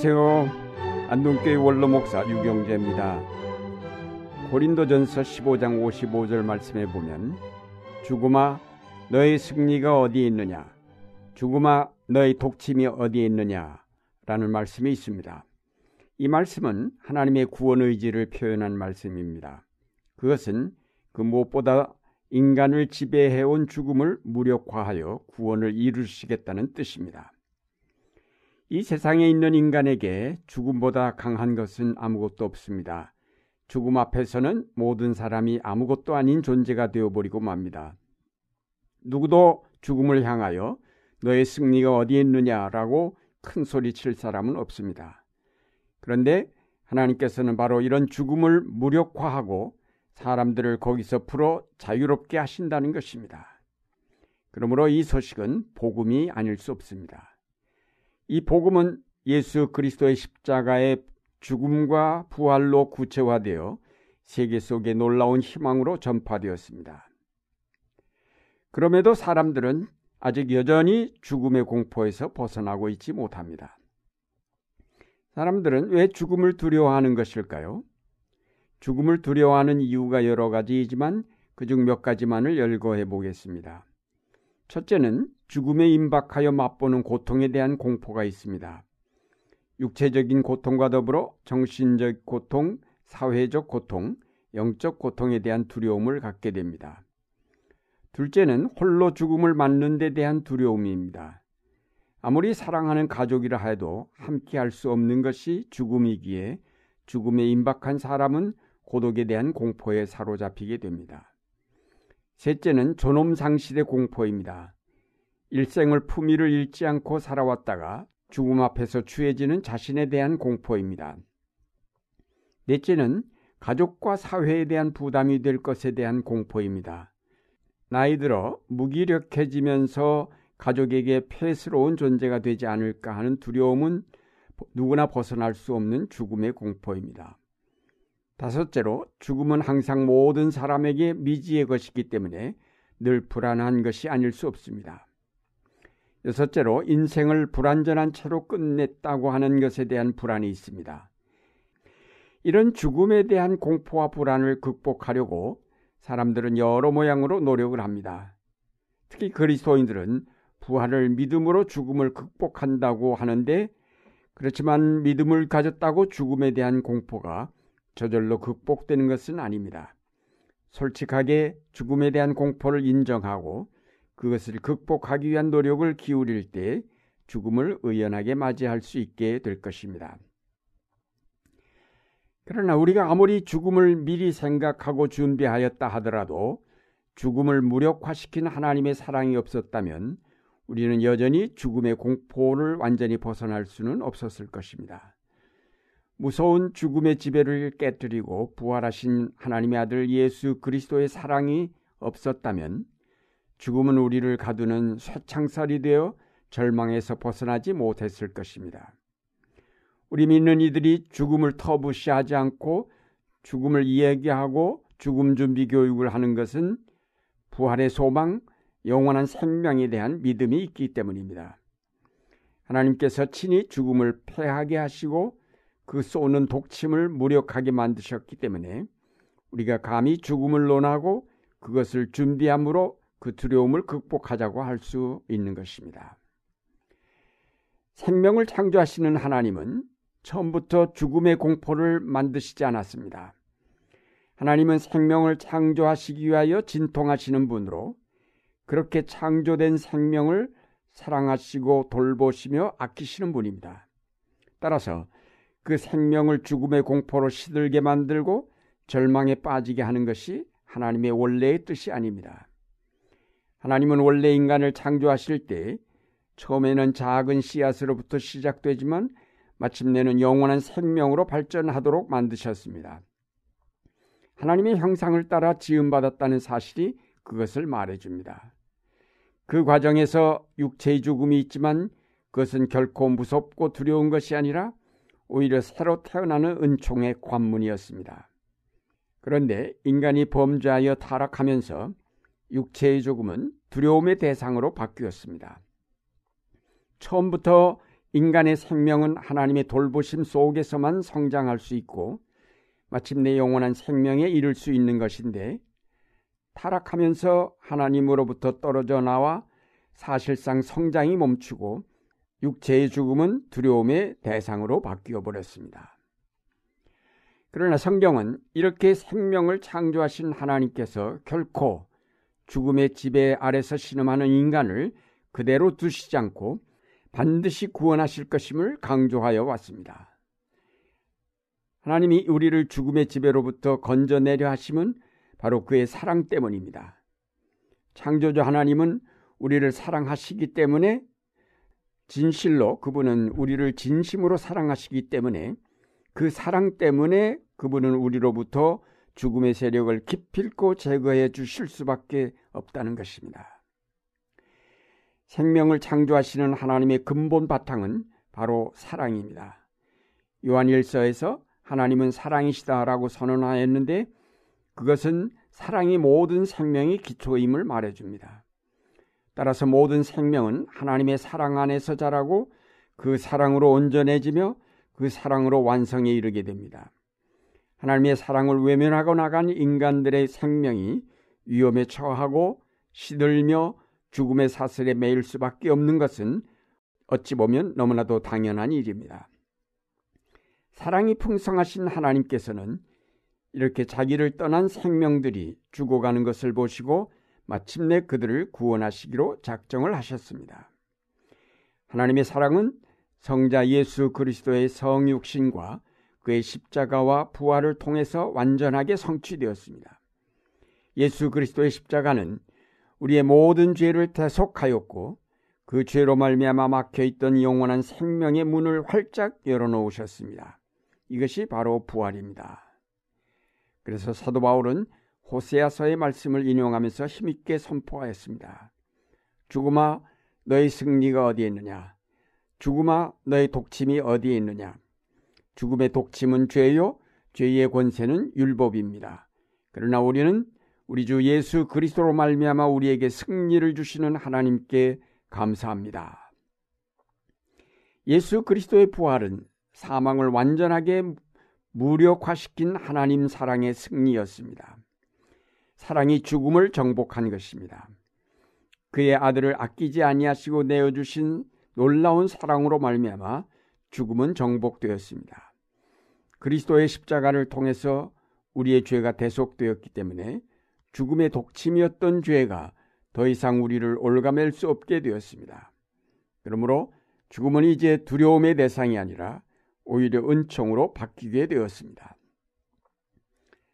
안녕하세요. 안동교회 원로 목사 유경재입니다. 고린도전서 15장 55절 말씀에 보면 죽음아 너의 승리가 어디에 있느냐 죽음아 너의 독침이 어디에 있느냐 라는 말씀이 있습니다. 이 말씀은 하나님의 구원 의지를 표현한 말씀입니다. 그것은 그 무엇보다 인간을 지배해온 죽음을 무력화하여 구원을 이루시겠다는 뜻입니다. 이 세상에 있는 인간에게 죽음보다 강한 것은 아무것도 없습니다. 죽음 앞에서는 모든 사람이 아무것도 아닌 존재가 되어버리고 맙니다. 누구도 죽음을 향하여 너의 승리가 어디에 있느냐라고 큰 소리 칠 사람은 없습니다. 그런데 하나님께서는 바로 이런 죽음을 무력화하고 사람들을 거기서 풀어 자유롭게 하신다는 것입니다. 그러므로 이 소식은 복음이 아닐 수 없습니다. 이 복음은 예수 그리스도의 십자가의 죽음과 부활로 구체화되어 세계 속에 놀라운 희망으로 전파되었습니다. 그럼에도 사람들은 아직 여전히 죽음의 공포에서 벗어나고 있지 못합니다. 사람들은 왜 죽음을 두려워하는 것일까요? 죽음을 두려워하는 이유가 여러 가지이지만 그중 몇 가지만을 열거해 보겠습니다. 첫째는 죽음에 임박하여 맛보는 고통에 대한 공포가 있습니다. 육체적인 고통과 더불어 정신적 고통, 사회적 고통, 영적 고통에 대한 두려움을 갖게 됩니다. 둘째는 홀로 죽음을 맞는 데 대한 두려움입니다. 아무리 사랑하는 가족이라 해도 함께 할 수 없는 것이 죽음이기에 죽음에 임박한 사람은 고독에 대한 공포에 사로잡히게 됩니다. 셋째는 존엄 상실의 공포입니다. 일생을 품위를 잃지 않고 살아왔다가 죽음 앞에서 추해지는 자신에 대한 공포입니다. 넷째는 가족과 사회에 대한 부담이 될 것에 대한 공포입니다. 나이 들어 무기력해지면서 가족에게 폐스러운 존재가 되지 않을까 하는 두려움은 누구나 벗어날 수 없는 죽음의 공포입니다. 다섯째로 죽음은 항상 모든 사람에게 미지의 것이기 때문에 늘 불안한 것이 아닐 수 없습니다. 여섯째로 인생을 불완전한 채로 끝냈다고 하는 것에 대한 불안이 있습니다. 이런 죽음에 대한 공포와 불안을 극복하려고 사람들은 여러 모양으로 노력을 합니다. 특히 그리스도인들은 부활을 믿음으로 죽음을 극복한다고 하는데 그렇지만 믿음을 가졌다고 죽음에 대한 공포가 저절로 극복되는 것은 아닙니다. 솔직하게 죽음에 대한 공포를 인정하고 그것을 극복하기 위한 노력을 기울일 때 죽음을 의연하게 맞이할 수 있게 될 것입니다. 그러나 우리가 아무리 죽음을 미리 생각하고 준비하였다 하더라도 죽음을 무력화시킨 하나님의 사랑이 없었다면 우리는 여전히 죽음의 공포를 완전히 벗어날 수는 없었을 것입니다. 무서운 죽음의 지배를 깨뜨리고 부활하신 하나님의 아들 예수 그리스도의 사랑이 없었다면 죽음은 우리를 가두는 쇠창살이 되어 절망에서 벗어나지 못했을 것입니다. 우리 믿는 이들이 죽음을 터부시하지 않고 죽음을 이야기하고 죽음 준비 교육을 하는 것은 부활의 소망, 영원한 생명에 대한 믿음이 있기 때문입니다. 하나님께서 친히 죽음을 패하게 하시고 그 쏘는 독침을 무력하게 만드셨기 때문에 우리가 감히 죽음을 논하고 그것을 준비함으로 그 두려움을 극복하자고 할 수 있는 것입니다. 생명을 창조하시는 하나님은 처음부터 죽음의 공포를 만드시지 않았습니다. 하나님은 생명을 창조하시기 위하여 진통하시는 분으로 그렇게 창조된 생명을 사랑하시고 돌보시며 아끼시는 분입니다. 따라서 그 생명을 죽음의 공포로 시들게 만들고 절망에 빠지게 하는 것이 하나님의 원래의 뜻이 아닙니다. 하나님은 원래 인간을 창조하실 때 처음에는 작은 씨앗으로부터 시작되지만 마침내는 영원한 생명으로 발전하도록 만드셨습니다. 하나님의 형상을 따라 지음받았다는 사실이 그것을 말해줍니다. 그 과정에서 육체의 죽음이 있지만 그것은 결코 무섭고 두려운 것이 아니라 오히려 새로 태어나는 은총의 관문이었습니다. 그런데 인간이 범죄하여 타락하면서 육체의 죽음은 두려움의 대상으로 바뀌었습니다. 처음부터 인간의 생명은 하나님의 돌보심 속에서만 성장할 수 있고 마침내 영원한 생명에 이를 수 있는 것인데 타락하면서 하나님으로부터 떨어져 나와 사실상 성장이 멈추고 육체의 죽음은 두려움의 대상으로 바뀌어 버렸습니다. 그러나 성경은 이렇게 생명을 창조하신 하나님께서 결코 죽음의 지배 아래서 신음하는 인간을 그대로 두시지 않고 반드시 구원하실 것임을 강조하여 왔습니다. 하나님이 우리를 죽음의 지배로부터 건져내려 하심은 바로 그의 사랑 때문입니다. 창조주 하나님은 우리를 사랑하시기 때문에 진실로 그분은 우리를 진심으로 사랑하시기 때문에 그 사랑 때문에 그분은 우리로부터 죽음의 세력을 기필코 제거해 주실 수밖에 없다는 것입니다. 생명을 창조하시는 하나님의 근본 바탕은 바로 사랑입니다. 요한일서에서 하나님은 사랑이시다라고 선언하였는데 그것은 사랑이 모든 생명의 기초임을 말해줍니다. 따라서 모든 생명은 하나님의 사랑 안에서 자라고 그 사랑으로 온전해지며 그 사랑으로 완성에 이르게 됩니다. 하나님의 사랑을 외면하고 나간 인간들의 생명이 위험에 처하고 시들며 죽음의 사슬에 매일 수밖에 없는 것은 어찌 보면 너무나도 당연한 일입니다. 사랑이 풍성하신 하나님께서는 이렇게 자기를 떠난 생명들이 죽어가는 것을 보시고 마침내 그들을 구원하시기로 작정을 하셨습니다. 하나님의 사랑은 성자 예수 그리스도의 성육신과 그의 십자가와 부활을 통해서 완전하게 성취되었습니다. 예수 그리스도의 십자가는 우리의 모든 죄를 대속하였고 그 죄로 말미암아 막혀 있던 영원한 생명의 문을 활짝 열어 놓으셨습니다. 이것이 바로 부활입니다. 그래서 사도 바울은 호세아서의 말씀을 인용하면서 힘있게 선포하였습니다. 죽음아 너의 승리가 어디에 있느냐? 죽음아 너의 독침이 어디에 있느냐? 죽음의 독침은 죄요, 죄의 권세는 율법입니다. 그러나 우리는 우리 주 예수 그리스도로 말미암아 우리에게 승리를 주시는 하나님께 감사합니다. 예수 그리스도의 부활은 사망을 완전하게 무력화시킨 하나님 사랑의 승리였습니다. 사랑이 죽음을 정복한 것입니다. 그의 아들을 아끼지 아니하시고 내어 주신 놀라운 사랑으로 말미암아 죽음은 정복되었습니다. 그리스도의 십자가를 통해서 우리의 죄가 대속되었기 때문에 죽음의 독침이었던 죄가 더 이상 우리를 올가맬 수 없게 되었습니다. 그러므로 죽음은 이제 두려움의 대상이 아니라 오히려 은총으로 바뀌게 되었습니다.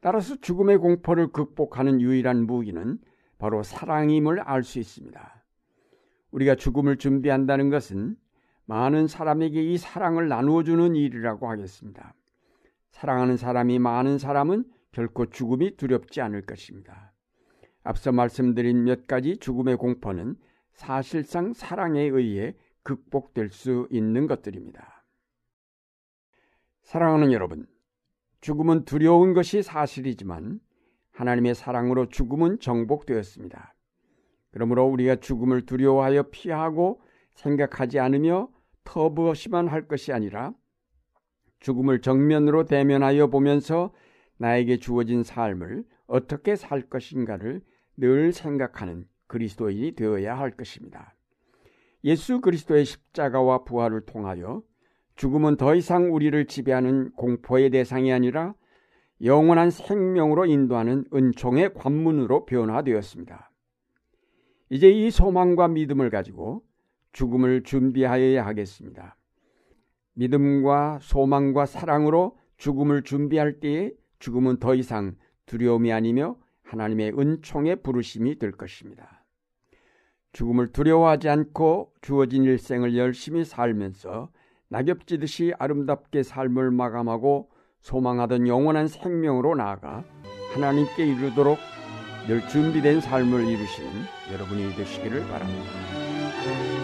따라서 죽음의 공포를 극복하는 유일한 무기는 바로 사랑임을 알 수 있습니다. 우리가 죽음을 준비한다는 것은 많은 사람에게 이 사랑을 나누어 주는 일이라고 하겠습니다. 사랑하는 사람이 많은 사람은 결코 죽음이 두렵지 않을 것입니다. 앞서 말씀드린 몇 가지 죽음의 공포는 사실상 사랑에 의해 극복될 수 있는 것들입니다. 사랑하는 여러분, 죽음은 두려운 것이 사실이지만 하나님의 사랑으로 죽음은 정복되었습니다. 그러므로 우리가 죽음을 두려워하여 피하고 생각하지 않으며 터부시만 할 것이 아니라 죽음을 정면으로 대면하여 보면서 나에게 주어진 삶을 어떻게 살 것인가를 늘 생각하는 그리스도인이 되어야 할 것입니다. 예수 그리스도의 십자가와 부활을 통하여 죽음은 더 이상 우리를 지배하는 공포의 대상이 아니라 영원한 생명으로 인도하는 은총의 관문으로 변화되었습니다. 이제 이 소망과 믿음을 가지고 죽음을 준비하여야 하겠습니다. 믿음과 소망과 사랑으로 죽음을 준비할 때에 죽음은 더 이상 두려움이 아니며 하나님의 은총의 부르심이 될 것입니다. 죽음을 두려워하지 않고 주어진 일생을 열심히 살면서 낙엽지듯이 아름답게 삶을 마감하고 소망하던 영원한 생명으로 나아가 하나님께 이르도록 늘 준비된 삶을 이루시는 여러분이 되시기를 바랍니다.